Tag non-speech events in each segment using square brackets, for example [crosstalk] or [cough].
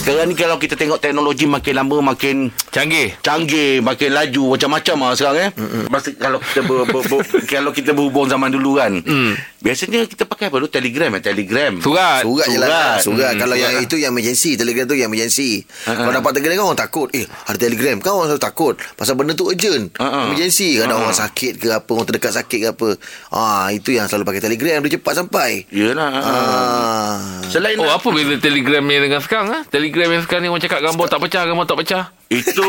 Sekarang ni kalau kita tengok teknologi makin lama makin Canggih. canggih, makin laju macam-macam lah sekarang eh. Masa kalau kita ber, ber, ber, [laughs] kalau kita berhubung zaman dulu kan. Mm. Biasanya kita pakai apa tu? Telegram eh, Telegram. Surat. Surat je lah Surat. Surat Hmm, Kalau surat yang lah. itu yang emergency Telegram tu yang emergency Ha-ha. Kalau dapat telegram kan orang takut Eh ada telegram Kan orang selalu takut Pasal benda tu urgent Ha-ha. Emergency Kadang Ha-ha. orang sakit ke apa Orang terdekat sakit ke apa ah Itu yang selalu pakai telegram Dia cepat sampai Yalah. ah. Selain Oh apa beza telegram ni dengan sekarang ha? Telegram yang sekarang ni orang cakap gambar tak pecah, gambar tak pecah. itu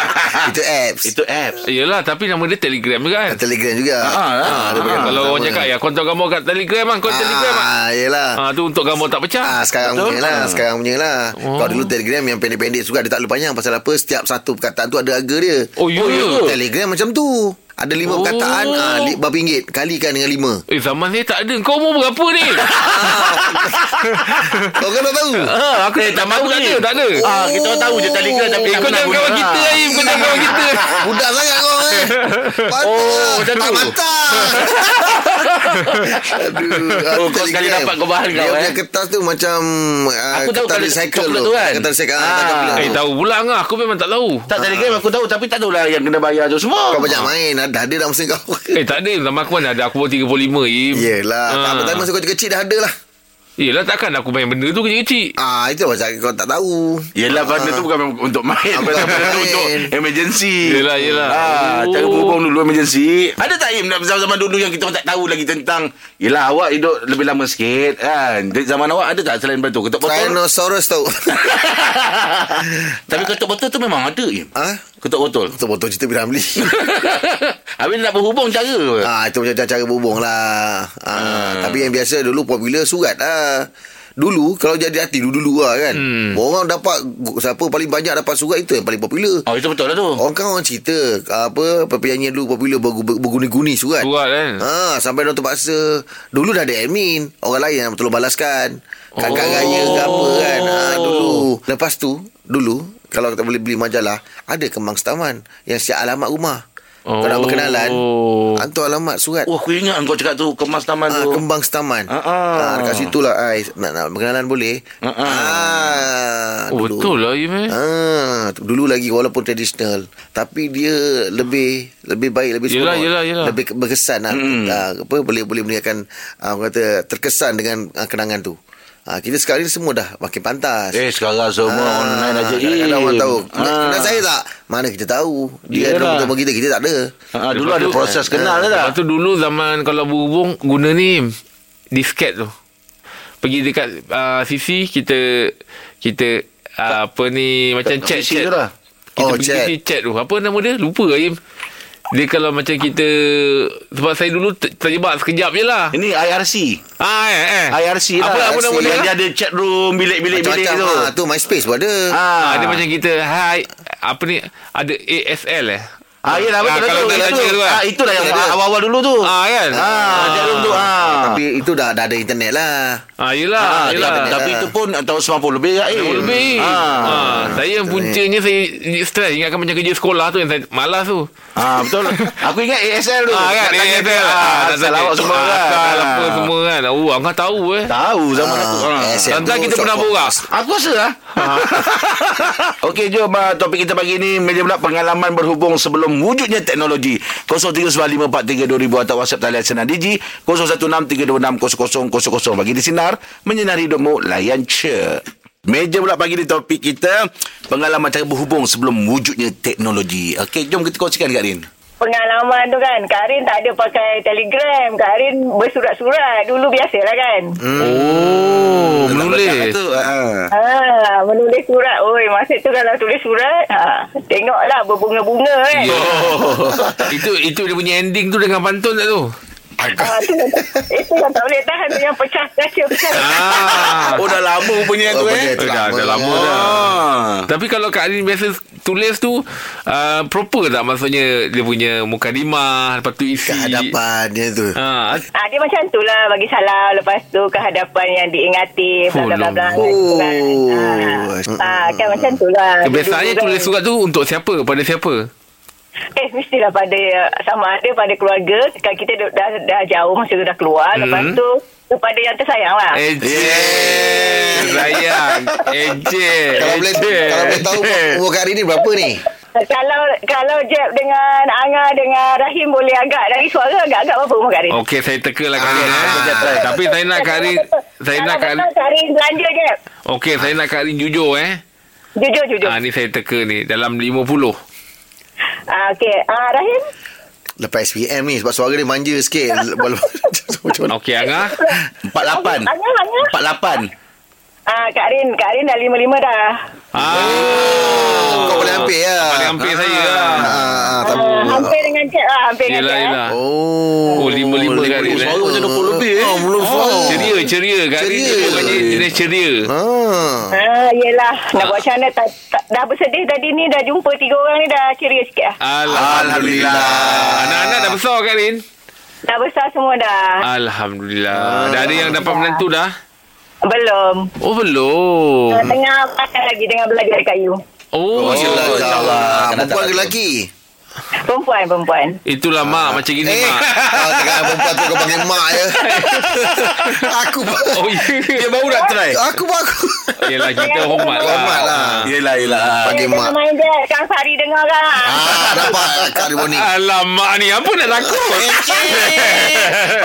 [laughs] Itu apps itu apps. Yelah tapi nama dia telegram juga kan. Telegram juga Ah, ah, Ah, dia pakai Ha, kalau orang cakap ya kau hantar gambar kat telegram kan, kau ah, telegram kan. Yelah Ha, tu untuk gambar tak pecah. Ah, sekarang Betul? punya lah Ah. Sekarang punya lah Oh. Kalau dulu telegram yang pendek-pendek juga Dia tak terlalu panjang Pasal apa Setiap satu perkataan tu ada harga dia Oh, ya ke? Telegram macam tu Ada lima Oh. perkataan ah, li- Berapa ringgit Kalikan dengan lima Eh zaman saya tak ada. Kau umur berapa ni? [laughs] Kau kan tak tahu ha, aku Eh, tak tahu tak ni. ada, tak ada. Ah, kita orang tahu je Telegram tapi Eh, tak kau jangan kawan kita, Aim. Kau jangan kawan kita. Budak sangat kau eh Patut [laughs] Oh, macam tak tu. mantap Aduh Oh, kau sekali dapat kau bahan Dia kau, punya eh. kertas tu macam uh, Aku tahu Kertas kalau recycle tu tu kan? Kertas recycle Ah. ah. tak coklat Eh tahu pula lah. Aku memang tak tahu. Tak Telegram aku tahu tapi tak tahulah yang kena bayar tu semua. Kau banyak main Ada ada dalam masa kau Eh tak ada. Zaman aku mana ada. Aku baru 35 Im. Yelah Ah. Tak apa Tapi masa kau kecil dah ada lah Yelah takkan aku main benda tu kecil-kecil. Ah Itu macam kau tak tahu. Yelah benda tu bukan untuk main. Ah, Benda tu main. untuk emergency. Yelah, yelah. ah, Oh. Cara berhubung dulu emergency. Ada tak Im Zaman-zaman dulu yang kita tak tahu lagi tentang Yelah awak hidup lebih lama sikit kan? Di Zaman awak ada tak selain benda tu Ketuk botol? Tyrannosaurus tahu [laughs] Tapi ketuk botol tu memang ada Im. Ah Ketuk botol? Betul betul cerita bila beli. [laughs] Habis nak berhubung cara? Ah itu macam cara berhubung lah. Ah, tapi yang biasa dulu popular surat lah. Dulu kalau jadi hati dulu-dulu lah kan. Hmm. Orang dapat siapa paling banyak dapat surat itu yang paling popular. Oh itu betul lah tu Orang kan orang cerita apa penyanyi dulu popular bergu- berguni-guni surat. Surat kan. Ha, sampai orang terpaksa Dulu dah ada admin Orang lain yang tolong balaskan Kad-kad Oh. raya ke apa kan ha, Dulu Lepas tu Dulu Kalau kita boleh beli majalah Ada kembang setaman Yang siap alamat rumah Kau nak Oh. berkenalan Hantar alamat surat Oh aku ingat kau cakap tu Kemas taman Ah, tu kembang setaman. Ah, ah. Ah, dekat situ lah ai nak nak berkenalan boleh. Ah, ah. Ah, Oh betul lah Im eh. Ah, tu- dulu lagi walaupun tradisional tapi dia lebih lebih baik lebih Yelah, seronok. yelah, yelah. lebih ke- berkesan lah. Mm. Ah, apa boleh boleh meningkatkan ah, orang kata terkesan dengan ah, kenangan tu. Ah, kita sekarang ni semua dah makin pantas. Eh sekarang semua online aja Kadang-kadang orang tahu. Ah. Kenal saya tak? Mana kita tahu. Dia ada bersama kita, kita tak ada. Ah, dulu Lepas ada tu- proses kenal lah tak? Lepas tu dulu zaman kalau berhubung guna ni disket tu. Pergi dekat uh, CC kita kita uh, apa ni macam Kat chat CC chat. tu lah. Kita Oh, pergi chat. CC chat tu. Apa nama dia? Lupa Im. Dia kalau macam kita sebab saya dulu ter- terjebak sekejap je lah. Ini IRC. Ah eh, eh. IRC lah. Apa apa nama dia? Yang dia ada chat room, bilik-bilik-bilik Macam-macam tu. ah, tu MySpace pun ada. Ah, dia macam kita hai apa ni ada ASL eh. Ah, yelah betul Ah, kalau tu. dia Itu, tanya tu kan. ah, itulah yang awal-awal dulu tu. Ah kan? Ah, room tu. Ah. Tapi itu dah dah ada internet lah. Ah yelah, Ah, yelah. tapi, tapi itu pun tahun 90 lebih kan? Eh. Lebih. Ah. Ah. Saya yang puncanya saya stres ingatkan macam kerja sekolah tu yang saya malas tu. Ah, betul. Aku ingat ASL tu. Ah kan, ASL. Ah, Ah, nak asal tanya. awak semua Ah, kan. Asal Ah. apa semua kan. Oh, angkat tahu eh. Tahu zaman aku. Ah. ASL Tentang kita pernah borak. Aku rasa lah [laughs] Okey jom Topik kita pagi ni Media pula pengalaman berhubung Sebelum wujudnya teknologi. 0395432000 Atau WhatsApp talian Sinar Digi 0163260000 Bagi di Sinar Menyinari hidupmu Layan ce. Meja pula pagi ni topik kita Pengalaman cara berhubung Sebelum wujudnya teknologi. Okey jom kita kongsikan Kak Rin pengalaman tu kan Kak Rin tak ada pakai telegram Kak Rin bersurat-surat dulu biasalah kan Oh, menulis. tu, ah. ha, menulis surat oi masa tu kalau tulis surat ha, tengoklah berbunga-bunga kan Oh. [laughs] itu itu dia punya ending tu dengan pantun tak tu? Tu, itu yang tak boleh tahan tu yang pecah kaca pecah Ah. Oh dah lama punya Oh, tu eh tu dah, lama. dah lama dah. Ah. Tapi kalau Kak Arin biasa tulis tu uh, proper tak maksudnya dia punya mukadimah lepas tu isi Kehadapan dia tu. Ha, ha, dia macam tu lah bagi salam lepas tu kehadapan yang diingati bla bla bla Oh, kan. ha, ha, kan macam tu lah kebiasaannya Dulu-dulu tulis surat tu untuk siapa? Pada siapa? Eh mestilah pada sama ada pada keluarga kan kita dah dah, dah jauh masa tu dah keluar Mhm. lepas tu kepada yang tersayang lah. Eh, Sayang Encik Kalau boleh kalau boleh tahu umur Kak Rin ni berapa ni? Kalau kalau Jeb dengan Anga dengan Rahim boleh agak dari suara agak-agak berapa umur Kak Rin? Okey saya teka lah Karin Ah, eh. try. Tapi saya nak Karin Saya nak Karin betul Kak Rin belanja Jeb. Okey saya nak Karin jujur eh Jujur, jujur. Ah ni saya teka ni Dalam 50 Ah, Okey. Ah, Rahim? Lepas SPM ni sebab suara dia manja sikit. [laughs] Okey Angah 48 Anga, Anga? 48 Ah, Kak Rin. Kak Rin dah lima-lima dah. Ah, Kau boleh hampir lah. Paling hampir saya lah Ah, ah, tak Ah, hampir dengan Jeb lah. Hampir dengan Yelah Jeb. yelah Oh. Oh lima-lima Kak Rin Ceria Rin Ceria. Jenis ceria Ah. Ah, yelah. Nak buat macam mana? Tak, tak, dah bersedih tadi ni. Dah jumpa tiga orang ni. Dah ceria sikit lah. Alhamdulillah Anak-anak dah besar Kak Rin Dah besar semua dah. Alhamdulillah Dah ada yang dapat menantu dah Belum. Oh belum Ah, Tengah pakai lagi dengan belajar kayu. Oh, Oh, insyaAllah. insyaAllah. Kena Perempuan ke lelaki? Perempuan, perempuan. Itulah mak macam gini Eh, mak ah, tengah perempuan tu kau panggil mak je. [laughs] aku Oh ya Dia baru nak try Aku pun aku. Yelah kita hormat lah Hormat lah. Yelah yelah Panggil mak. main je. Kang Sari dengar kan? Ah, dapat Kak Rin Boni. Alamak ni Apa nak takut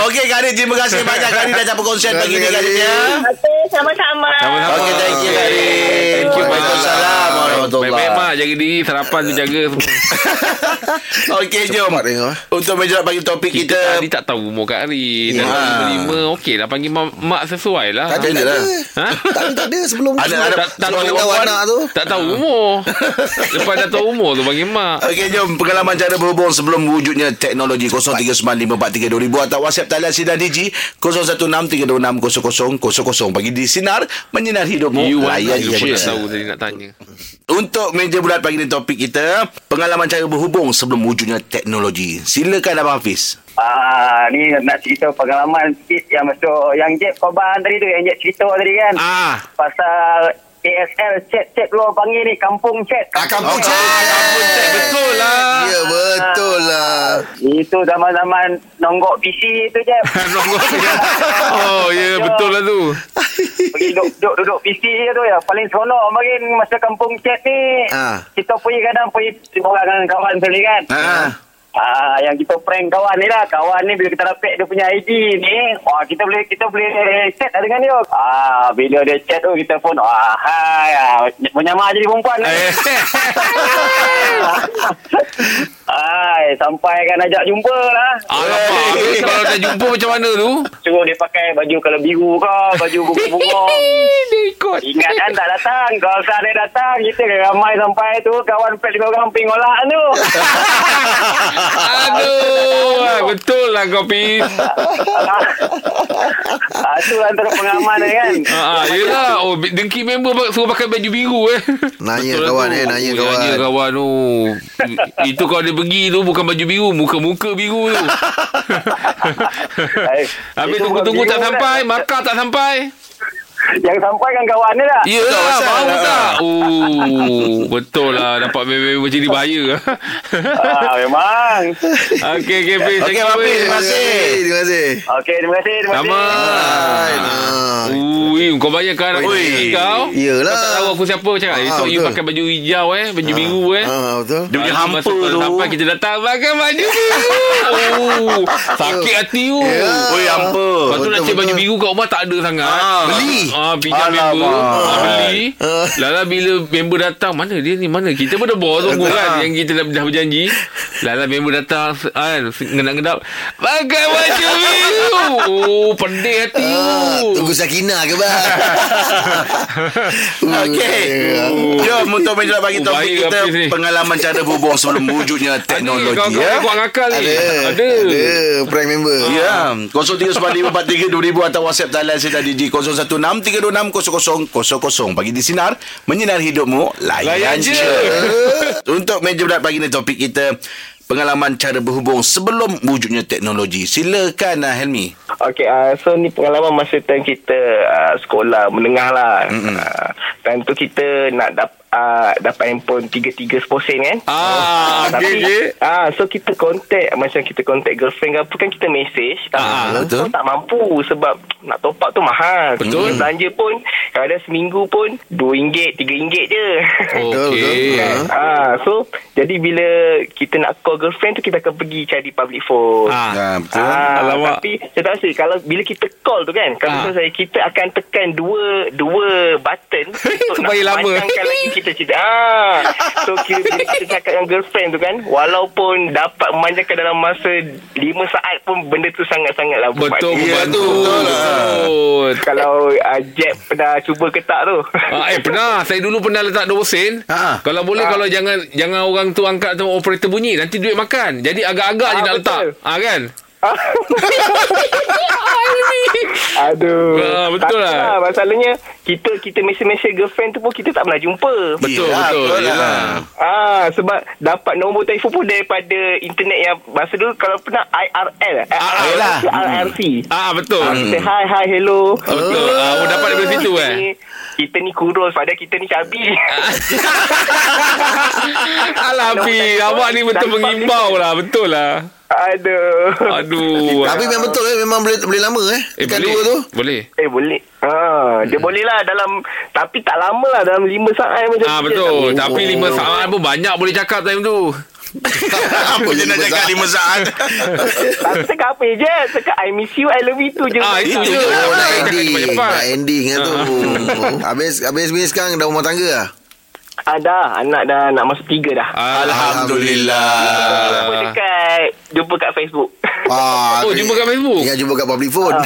Okey Kak Rin Terima kasih banyak Kak dah dapat konsen pagi ni Kak ya Okey, sama-sama. Sama-sama. Okey thank you Kak Thank you Waalaikumsalam warahmatullahi Baik-baik mak Jaga diri Sarapan tu jaga semua. [laughs] Okey jom. dengar. Untuk meja bagi topik Kita kita. tadi tak tahu umur Kak Rin Ya. Dah lima. Okey lah Panggil mak, mak sesuai lah. Tak ada, tak ada. Ha? Tak ada, tak ada sebelum Ada, ada. Tak, tahu anak tu. Tak tahu umur. [laughs] Lepas dah tahu umur tu Panggil mak. Okey jom. Pengalaman cara berhubung Sebelum wujudnya teknologi 0395432000 Atau WhatsApp talian Sinar Digi 0163260000 Pagi di Sinar Menyinar hidupmu You Layan you je pun tak tahu tadi nak tanya Untuk meja bulat pagi ni topik kita Pengalaman cara berhubung Sebelum wujudnya teknologi Silakan Abang Hafiz Ah, ni nak cerita pengalaman sikit yang masuk yang Jeb korban tadi tu yang Jeb cerita tadi kan. Ah Pasal ASL chat-chat luar panggil ni kampung chat. Ah, kampung Oh, chat. Kampung chat betul lah Ya, betul lah. Itu zaman-zaman nonggok PC tu Jeb. Nongol dia. Oh ya betul lah tu Pergi duduk, duduk, duduk PC je tu ya. Paling seronok bagi masa kampung chat ni. Ah. Kita pergi kadang pergi orang dengan kawan sekali kan. Ha. Ah, yang kita prank kawan ni lah. Kawan ni bila kita dapat dia punya ID ni, wah kita boleh kita boleh chat lah dengan dia. Ah, bila dia chat tu kita pun ah hai ah, menyamar jadi perempuan. Eh. [laughs] Hai, sampai kan ajak jumpa lah. Alamak Kalau dah jumpa macam mana tu Suruh dia pakai baju kalau biru ke, baju bunga-bunga. [laughs] Ikut Ingat kan tak datang. Kalau saat dia datang, kita ramai sampai tu. Kawan pet lima orang ping olak tu. [laughs] Aduh. Ah, Betul lah kau Pis ah, tu antara pengalaman dia kan. Ah, ah, yelah. Oh dengki member Suruh pakai baju biru eh. Nanya Betul kawan, eh, nanya Oh, kawan. Nanya kawan tu Itu kalau dia pergi tu Bukan baju biru Muka-muka biru tu. Eh, Habis itu tunggu-tunggu bukan tak sampai. Markah tak sampai [laughs] Yang sampai kan kawan dia lah. Ya lah Baru tak Oh Betul lah Dapat member jadi bahaya [laughs] ah, memang. Okey okey Pis Okey, Abang Hafiz, terima kasih. Terima kasih. Okey, terima kasih. Terima Sama. Ui, kau bayangkan aku pergi kau. Iyalah. Kau tak tahu aku siapa cakap. Ah, Esok you pakai baju hijau eh, baju biru eh. Ah, betul. Dia punya Ah, hampa tu Sampai kita datang pakai baju biru. Oh, [laughs] sakit hati tu. Ya. Oi hampa Lepas tu nak cek baju biru kat rumah tak ada sangat. Ah. Beli. Ah, pinjam Alamak. member. Ah, beli. Ah. Lala bila member datang, mana dia ni? Mana? Kita pun dah bawa tunggu kan yang kita dah, dah berjanji. Lala member datang kan ngendap-ngendap pakai baju biru. Oh, pendek hati Ah, tu. tunggu Sakina ke bang? [laughs] Okey. Jom untuk meja bagi Oh, topik baik kita Hafiz ni. pengalaman cara berhubung sebelum wujudnya teknologi kau kau ya. kuat ngakal ni. Ada. Ada. Ada. Prank member. Ya, 0395432000 atau WhatsApp talian saya di 0163260000 pagi di sinar menyinar hidupmu layan, Layan je. je. Untuk meja bulat pagi ni topik kita pengalaman cara berhubung sebelum wujudnya teknologi. Silakan uh, Helmi. Okey, uh, so ni pengalaman masa time kita uh, sekolah menengah lah. Uh, time tu kita nak dap, uh, dapat handphone 3-3 10 kan. Ah, okey, Tapi okey. ah so kita contact macam kita contact girlfriend ke apa kan kita message Ah, ah, betul. so tak mampu sebab nak top up tu mahal. Betul. Kita belanja pun kadang seminggu pun RM2 RM3 je. Okey. [laughs] Ah, so jadi bila kita nak call girlfriend tu kita akan pergi cari public phone. Ah. Ha, betul. Ah, Alamak. tapi saya tak rasa kalau bila kita call tu kan kalau Ah. ah. saya kita akan tekan dua dua button [laughs] untuk nak Supaya lama. panjangkan lagi kita cerita. Ah. So kira bila kita cakap dengan girlfriend tu kan walaupun dapat memanjangkan dalam masa 5 saat pun benda tu sangat-sangatlah Betul, Ya, betul. betul lah. Betul. Kalau uh, Jeb pernah cuba ke tak tu? Ah, eh pernah Saya dulu pernah letak 20 sen Ha. Kalau boleh Kalau jangan Jangan orang tu angkat Atau operator bunyi Nanti duit makan Jadi agak-agak je Ah, nak letak betul. ah, Kan [laughs] Aduh. Ah, betul Tapi lah. Masalahnya kita kita mesej-mesej girlfriend tu pun kita tak pernah jumpa. Betul Yelah, betul, betul lah. Yelah. Ah sebab dapat nombor telefon pun daripada internet yang masa dulu kalau pernah IRL eh, Ah, yelah. IRC. Ah betul Ah, kita hi hi hello. Betul ah, Oh dapat daripada situ eh kita ni kurus padahal kita ni cabi. Alah Pi Awak ni betul mengimbau lah Betul lah Aduh. Aduh Tapi memang betul eh Memang boleh boleh lama eh Eh boleh dua tu Boleh Eh boleh. Ah, dia boleh lah dalam tapi tak lama lah dalam 5 saat macam Ah tu je. betul Tak- Tapi lima saat pun banyak boleh cakap time tu [laughs] Apa je nak cakap lima saat? Tapi cakap apa je? Cakap I miss you, I love you tu je. Ah, itu je. Oh nak ending. Nak ending lah tu Habis Habis ni sekarang Dah rumah tangga lah Ada anak dah nak masuk tiga dah. Alhamdulillah. Jumpa dekat jumpa kat Facebook. Ah, Oh jumpa kat Facebook Ingat jumpa kat public phone [laughs]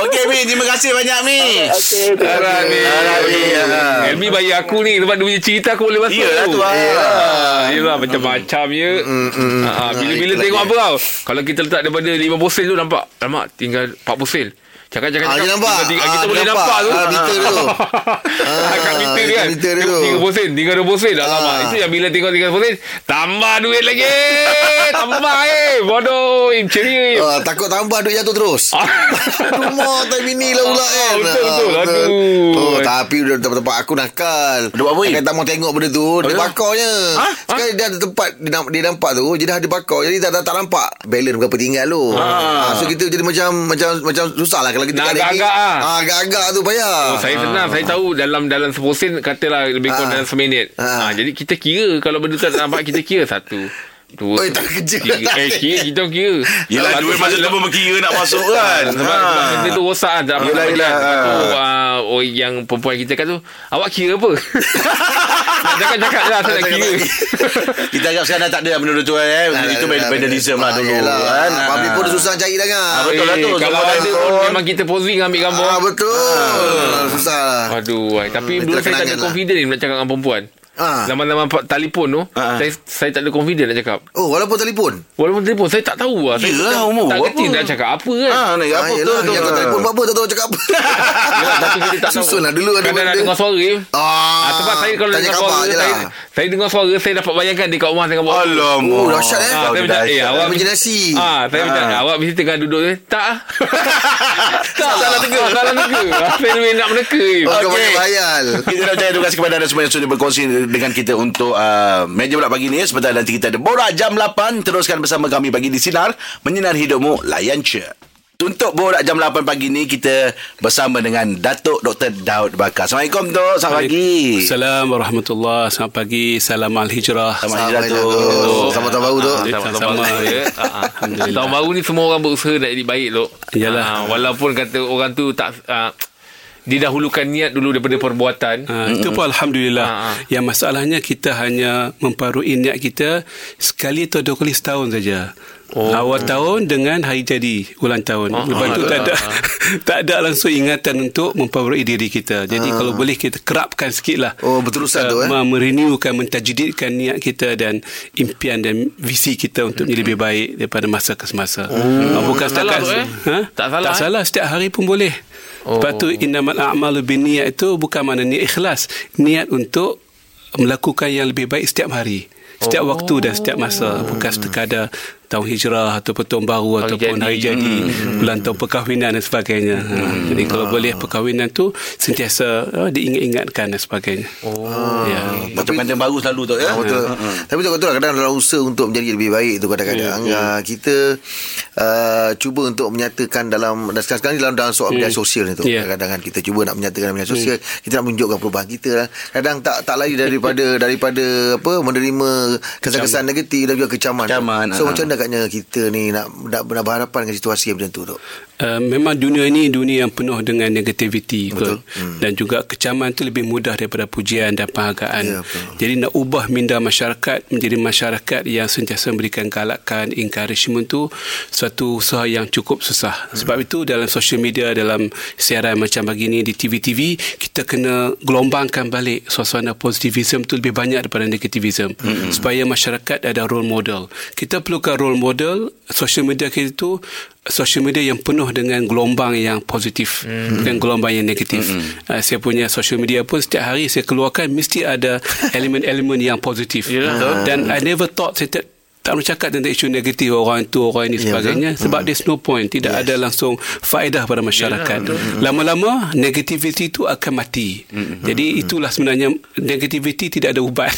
Okey, Mi. Terima kasih banyak, Mi. Okey, terima Alah kasih. ni Alah, ni, ah. Elmi bayar aku ni Sebab dia punya cerita aku boleh masuk Iyalah tu, ah. Ah, Yelah macam-macam ya Ah, Bila-bila tengok apa tau Kalau kita letak daripada 50 sen tu nampak Nampak tinggal 40 Ah, dia nampak. tinggal, Ah, Kita dia boleh nampak. nampak tu Ah, meter tu. [laughs] Ah, Kat meter dia kan meter tu. 30 sen Tinggal 20 sen Alamak Ah. Itu yang bila tengok 30 sen Tambah duit lagi [laughs] Tambah eh Bodoh Im ceria Im Ah, takut tambah duit jatuh terus. Ah. [laughs] Rumah time ini lah pula kan. betul, betul. Ah, Aduh. Oh, tapi udah tempat-tempat aku nakal. Dia buat apa? Dia tak mau tengok benda tu. Dia Apa? bakarnya. Ha? Sekali dia ada tempat dia, namp- dia nampak tu, dia dah ada bakar. Jadi tak, tak, tak nampak balance berapa tinggal tu. Ah. So kita jadi macam macam macam susah lah kalau kita Nak ringgit. agak-agak ah. Ah, agak-agak tu payah. Oh, saya senang Saya tahu Dalam dalam 10 sen Katalah lebih kurang Ah. dalam seminit Ah. ah. Jadi kita kira Kalau benda tu tak nampak Kita kira Satu Dua Oi, tak kerja tiga. Eh kira Kita kira Yelah, duit masa tu pun berkira nak masuk kan. sebab, benda tu rosak kan Tak Yelah, yelah, yelah. Satu uh, oh, Yang perempuan kita kat tu Awak kira apa [laughs] cakap-cakap je lah Saya nak Cakap kira. Kita agak sekarang dah tak ada benda tu eh. Itu vandalism lah dulu. Kan? Ah, Public pun susah cari dah kan. Ah, betul lah tu. Eh, Kalau ada pun. Memang kita posing Ambil gambar Ah, betul. Susah lah. Aduh, tapi dulu saya tak ada lah. confident nak cakap dengan perempuan. Ah. Zaman-zaman telefon tu, Ah. saya, saya tak ada confident nak cakap. Oh, walaupun telefon. Walaupun telefon, saya tak tahu lah. Saya Yelah, tak- umur Tak kerti nak cakap apa kan. Ah, nak apa Ah, tu yelah, tu. kau telefon buat apa tak tahu cakap apa. [laughs] Yelah, tapi kita tak tahu. Susun lah dulu ada Kadang nak benda. dengar suara. Ah, Ah, sebab saya kalau dengar suara, saya, lah. saya dengar suara, saya dapat bayangkan dia kat rumah tengah buat. Alamak. Oh, dahsyat, eh. Ah, Kau saya macam, eh, awak Imaginasi. Ah, saya macam, awak mesti tengah duduk ni. Tak ah. [laughs] tak. Salah teka. Salah. Ah, Saya nak meneka. Oh, Okey. bayal. Kita nak ucapkan terima kasih kepada anda semua yang sudah berkongsi dengan kita untuk uh, meja pula pagi ni. Sebentar nanti kita ada Borak Jam 8. Teruskan bersama kami pagi di Sinar. Menyinar hidupmu. Layan cia. Untuk Borak Jam 8 pagi ni kita bersama dengan Datuk Dr. Daud Bakar. Assalamualaikum Tok. Selamat pagi. Assalamualaikum warahmatullahi Selamat pagi Salam al-hijrah Selamat Sama hijrah je, Tok. Tok. Sama tahun baru tu. Ah, Sama- Tahun baru ya. [laughs] Ah, ah. Alhamdulillah. Tahun baru ni semua orang berusaha nak jadi baik tu. Yalah. Ah, walaupun kata orang tu tak didahulukan niat dulu daripada perbuatan. Ha, itu pun Alhamdulillah Ha, ha. Yang masalahnya Kita hanya Memparui niat kita Sekali atau dua kali setahun saja Oh. Awal tahun dengan hari jadi ulang tahun. Oh, Lepas tu ah, tak ada ah, [laughs] tak ada langsung ingatan untuk memperbarui diri kita. Jadi kalau boleh kita kerapkan sikit lah. Oh, berterusan tu, eh? Merenewkan, mentajdidkan niat kita dan impian dan visi kita untuk menjadi lebih baik daripada masa ke semasa. Oh. Bukan Tak salah setakat tu, eh? ha? Tak salah, Tak eh? salah setiap hari pun boleh. Oh. Oh. Lepas tu innamal a'malu binniyat itu bukan makna niat ikhlas. Niat untuk melakukan yang lebih baik setiap hari. setiap waktu dan setiap masa bukan sekadar tahun hijrah ataupun tahun baru Hari ataupun jadi. hari jadi bulan tahun perkahwinan dan sebagainya. Ha, jadi kalau boleh perkahwinan tu sentiasa uh, diingat-ingatkan dan sebagainya. Oh. Ya. Macam kantin baru selalu tu ya. Ah, betul. Tapi betul betul lah kadang dalam usaha untuk menjadi lebih baik tu kadang-kadang. Ya, yeah, kita uh, cuba untuk menyatakan dalam dan sekarang ni dalam dalam soal media sosial ni tu. Ya. kadang-kadang kita cuba nak menyatakan dalam media sosial kita nak menunjukkan perubahan kita lah. kadang tak tak lari daripada [laughs] daripada apa menerima kesan-kesan negatif dan juga kecaman. Kecaman, So ah. macam mana agaknya kita ni nak nak, nak berhadapan dengan situasi yang macam tu tu. Uh, memang dunia ini dunia yang penuh dengan negativiti Betul. Hmm. dan juga kecaman itu lebih mudah daripada pujian dan penghargaan. Ya, betul. Jadi nak ubah minda masyarakat menjadi masyarakat yang sentiasa memberikan galakan, encouragement tu suatu usaha yang cukup susah. Hmm. Sebab itu dalam social media dalam siaran macam begini di TV-TV kita kena gelombangkan balik suasana positivism tu lebih banyak daripada negativism hmm. supaya masyarakat ada role model. Kita perlukan role model social media kita tu social media yang penuh dengan gelombang yang positif mm. bukan gelombang yang negatif. Mm-hmm. Uh, saya punya social media pun setiap hari saya keluarkan mesti ada [laughs] elemen-elemen yang positif. Yalah. Dan I never thought saya tak tak nak cakap tentang isu negatif orang tu orang ini Ya, sebagainya betul. sebab there's no point tidak ada langsung faedah pada masyarakat lama-lama negativity itu akan mati jadi itulah sebenarnya negativity tidak ada ubat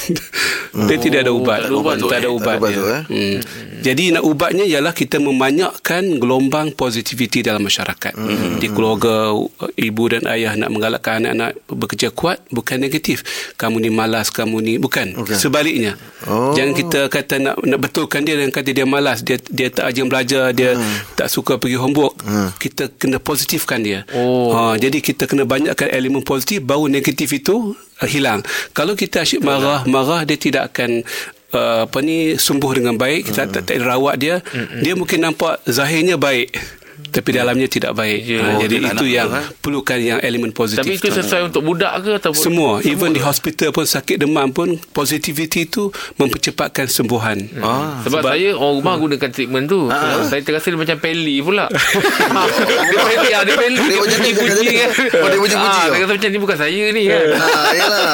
dia tidak ada ubat tak ada ubat tu, tak ada ubat, Tak ada ubat tu, eh? Hmm. Jadi nak ubatnya ialah kita memanyakkan gelombang positivity dalam masyarakat. Hmm. Di keluarga ibu dan ayah nak menggalakkan anak-anak bekerja kuat bukan negatif. Kamu ni malas, kamu ni bukan. Bukan. Sebaliknya. Oh. Jangan kita kata nak nak betulkan dia dan kata dia malas, dia dia tak rajin belajar, dia Hmm. tak suka pergi homework. Kita kena positifkan dia. Oh. Ha, jadi kita kena banyakkan elemen positif baru negatif itu uh, hilang. Kalau kita asyik marah, marah dia tidak akan uh, apa ni sembuh dengan baik kita tak, tak rawat dia dia mungkin nampak zahirnya baik tapi dalamnya tidak baik Ya. ha, Oh, jadi dia tak itu yang eh? perlukan yang elemen positif Tapi itu tu. sesuai untuk budak ke ataupun semua even di hospital pun sakit demam pun positivity itu mempercepatkan sembuhan Ah. Sebab, saya orang rumah gunakan treatment tu. Saya terasa dia macam peli pula. [laughs] dia peli, ah, dia peli. Dia macam ni, puji dia kan. Oh, dia puji-puji Ah, kau. Saya rasa macam ni bukan saya ni kan. Ha, yalah.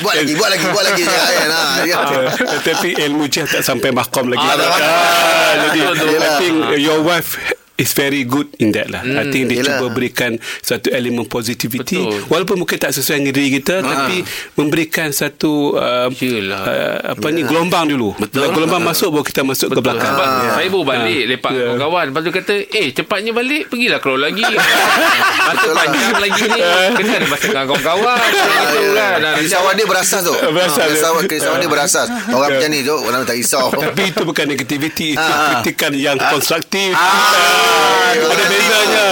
buat lagi, buat lagi, buat lagi. Kan? Ha, ya. Ah, tapi ilmu jih tak sampai makom lagi. Ah, Ah, jadi. I think your wife is very good in that lah. I think dia yelah. cuba berikan satu elemen positivity Betul. walaupun mungkin tak sesuai dengan diri kita tapi memberikan satu uh, Yelah. uh, apa ni gelombang dulu. Bila gelombang masuk baru kita masuk ke Betul. belakang. Sebab saya baru balik Ah. lepak Ya. yeah. kawan-kawan. Lepas tu kata, eh cepatnya balik, pergilah keluar lagi. [laughs] Masa panjang lagi ni. Kena ada masa dengan kawan-kawan. [laughs] Gitu kan. Dan Kerisauan dia berasas tu. [laughs] Berasas, Ha, ya. Dia berasas. Orang macam ni tu, orang tak risau. Tapi itu bukan negativity Itu Ah. kritikan yang konstruktif Ah. Ada bezanya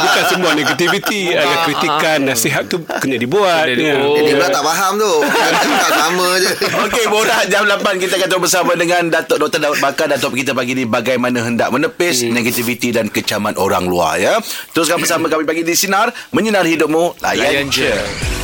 Bukan semua negativity Ada kritikan Nasihat tu kena dibuat Kena di- ya. Dia pula tak faham tu. [laughs] Tak sama je. Okey, borak jam 8 kita akan bersama dengan Datuk Dr. Daud Bakar dan topik kita pagi ni bagaimana hendak menepis negativiti dan kecaman orang luar ya. Teruskan bersama kami pagi di Sinar, menyinar hidupmu, layan, Layan je. je.